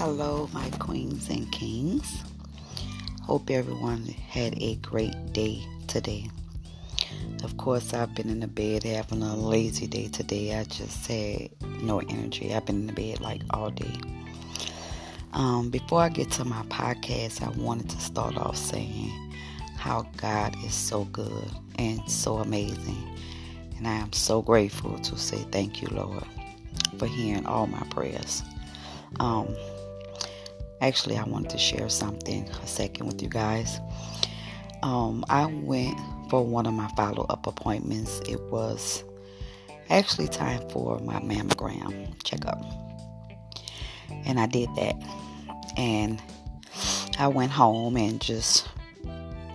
Hello, my queens and kings. Hope everyone had a great day today. Of course, I've been in the bed having a lazy day today. I just had no energy. I've been in the bed like all day. Um, before I get to my podcast, I wanted to start off saying how God is so good and so amazing. And I am so grateful to say thank you, Lord, for hearing all my prayers. Um, actually, I wanted to share something a second with you guys. Um, I went for one of my follow up appointments. It was actually time for my mammogram checkup. And I did that. And I went home and just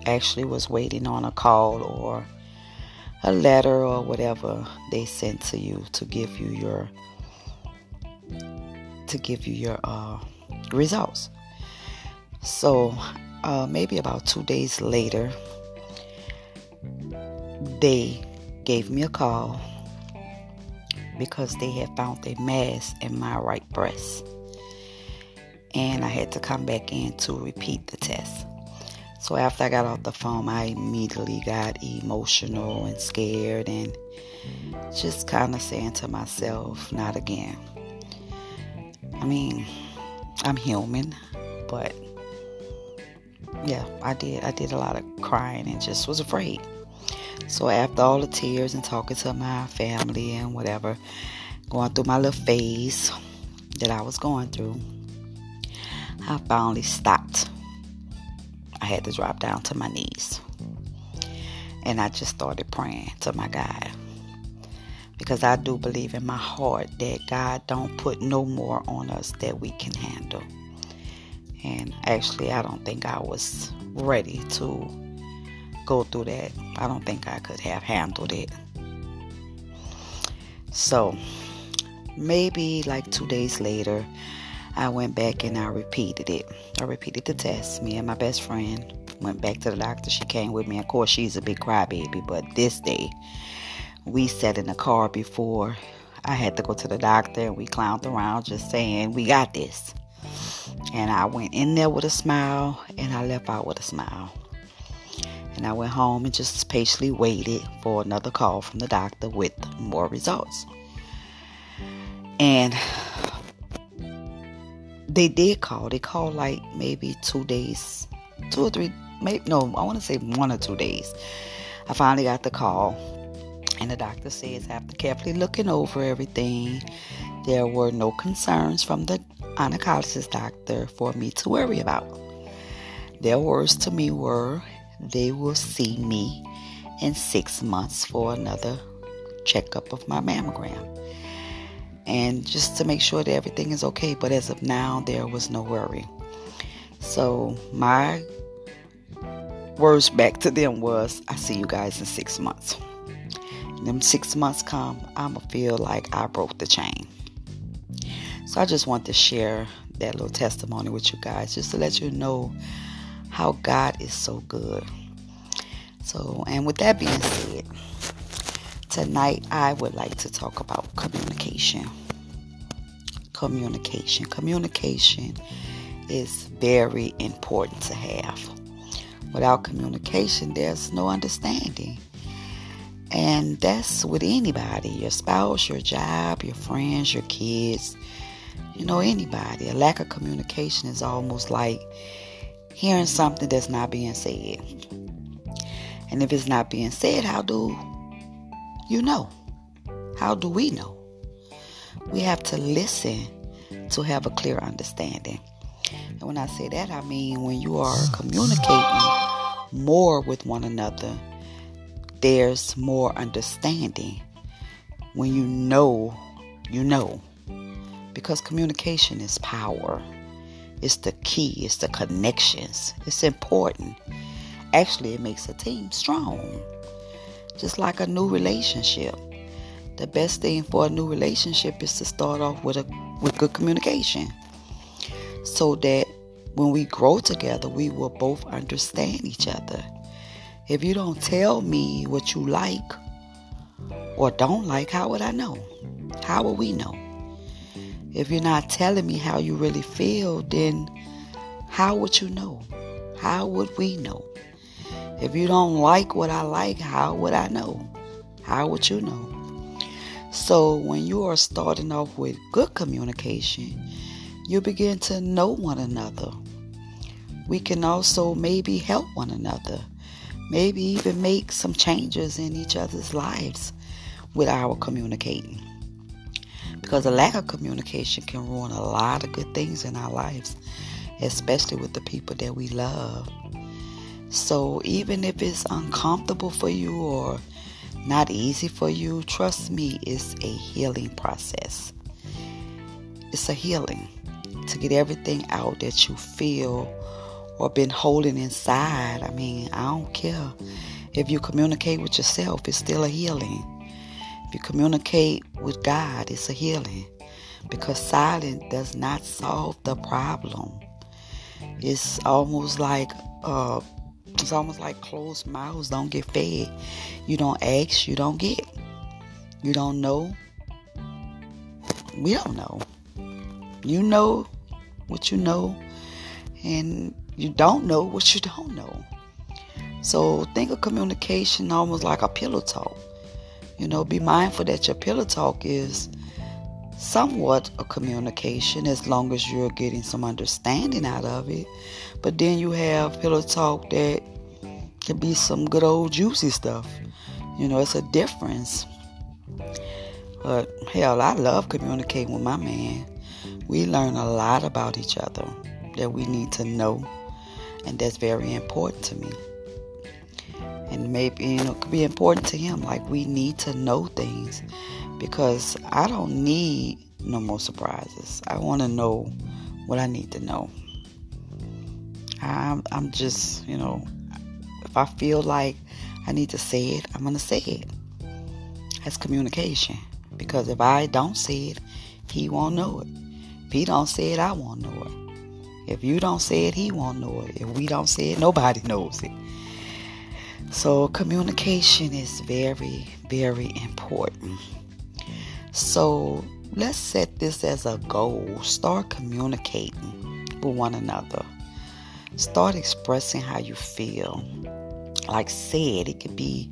actually was waiting on a call or a letter or whatever they sent to you to give you your to give you your uh, results. So uh, maybe about two days later, they gave me a call because they had found a mass in my right breast. And I had to come back in to repeat the test. So after I got off the phone, I immediately got emotional and scared and just kind of saying to myself, not again. I mean, I'm human, but yeah, I did. I did a lot of crying and just was afraid. So after all the tears and talking to my family and whatever, going through my little phase that I was going through, I finally stopped I had to drop down to my knees. And I just started praying to my God. Because I do believe in my heart that God don't put no more on us that we can handle. And actually, I don't think I was ready to go through that. I don't think I could have handled it. So, maybe like two days later, I went back and I repeated it. I repeated the test. Me and my best friend went back to the doctor. She came with me. Of course, she's a big crybaby, but this day we sat in the car before I had to go to the doctor and we clowned around just saying, We got this. And I went in there with a smile and I left out with a smile. And I went home and just patiently waited for another call from the doctor with more results. And they did call. They called like maybe two days, two or three, maybe no, I want to say one or two days. I finally got the call, and the doctor says after carefully looking over everything, there were no concerns from the gynecologist doctor for me to worry about. Their words to me were, they will see me in six months for another checkup of my mammogram and just to make sure that everything is okay. But as of now, there was no worry. So my words back to them was, "I see you guys in six months." Them six months come, I'ma feel like I broke the chain. So I just want to share that little testimony with you guys, just to let you know how God is so good. So, and with that being said, tonight I would like to talk about communication. Communication. Communication is very important to have. Without communication, there's no understanding. And that's with anybody your spouse, your job, your friends, your kids, you know, anybody. A lack of communication is almost like hearing something that's not being said. And if it's not being said, how do you know? How do we know? We have to listen to have a clear understanding. And when I say that, I mean when you are communicating more with one another, there's more understanding. When you know, you know. Because communication is power. It's the key, it's the connections. It's important. Actually, it makes a team strong just like a new relationship. The best thing for a new relationship is to start off with a with good communication. So that when we grow together, we will both understand each other. If you don't tell me what you like or don't like, how would I know? How would we know? If you're not telling me how you really feel, then how would you know? How would we know? If you don't like what I like, how would I know? How would you know? So, when you are starting off with good communication, you begin to know one another. We can also maybe help one another, maybe even make some changes in each other's lives with our communicating. Because a lack of communication can ruin a lot of good things in our lives, especially with the people that we love. So, even if it's uncomfortable for you or not easy for you, trust me, it's a healing process. It's a healing to get everything out that you feel or been holding inside. I mean, I don't care. If you communicate with yourself, it's still a healing. If you communicate with God, it's a healing. Because silence does not solve the problem. It's almost like uh, it's almost like closed mouths don't get fed. You don't ask, you don't get. You don't know. We don't know. You know what you know, and you don't know what you don't know. So think of communication almost like a pillow talk. You know, be mindful that your pillow talk is somewhat a communication as long as you're getting some understanding out of it. But then you have pillow talk that can be some good old juicy stuff. You know, it's a difference. But hell, I love communicating with my man. We learn a lot about each other that we need to know, and that's very important to me. And maybe you know, it could be important to him. Like we need to know things because I don't need no more surprises. I want to know what I need to know. I'm, I'm just, you know, if I feel like I need to say it, I'm going to say it. That's communication. Because if I don't say it, he won't know it. If he don't say it, I won't know it. If you don't say it, he won't know it. If we don't say it, nobody knows it. So communication is very, very important. So let's set this as a goal. Start communicating with one another. Start expressing how you feel. Like said, it could be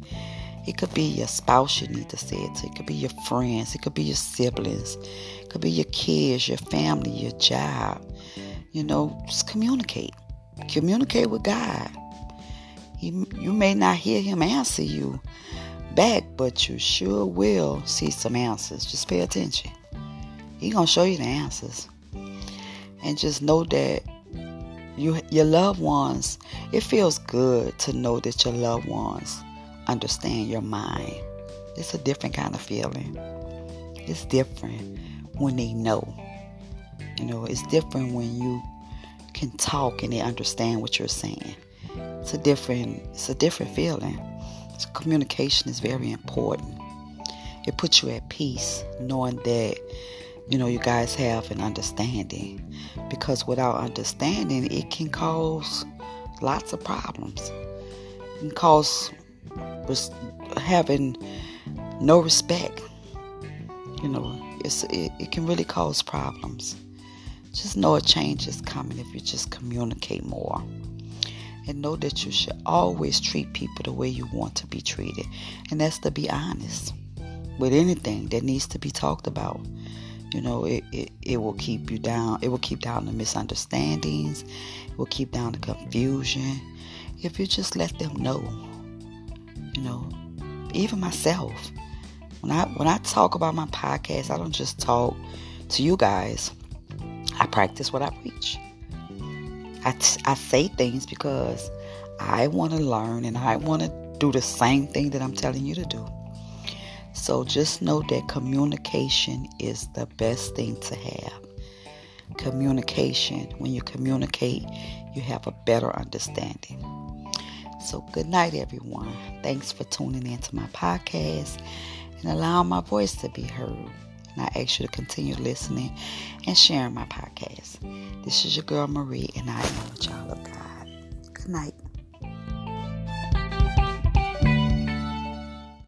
it could be your spouse you need to say it to. It could be your friends. It could be your siblings. It could be your kids, your family, your job. You know, just communicate. Communicate with God. He, you may not hear him answer you back, but you sure will see some answers. Just pay attention. He gonna show you the answers. And just know that you your loved ones, it feels good to know that your loved ones understand your mind. It's a different kind of feeling. It's different when they know. You know, it's different when you can talk and they understand what you're saying. It's a different it's a different feeling. So communication is very important. It puts you at peace knowing that you know you guys have an understanding because without understanding it can cause lots of problems. It can cause having no respect. You know, it's it, it can really cause problems. Just know a change is coming if you just communicate more. And know that you should always treat people the way you want to be treated. And that's to be honest with anything that needs to be talked about. You know, it, it, it will keep you down. It will keep down the misunderstandings. It will keep down the confusion. If you just let them know you know, even myself. When I when I talk about my podcast, I don't just talk to you guys. I practice what I preach. I, t- I say things because I want to learn and I want to do the same thing that I'm telling you to do. So just know that communication is the best thing to have. Communication, when you communicate, you have a better understanding. So, good night, everyone. Thanks for tuning in to my podcast and allowing my voice to be heard. And I ask you to continue listening and sharing my podcast. This is your girl Marie, and I am a child of God. Good night.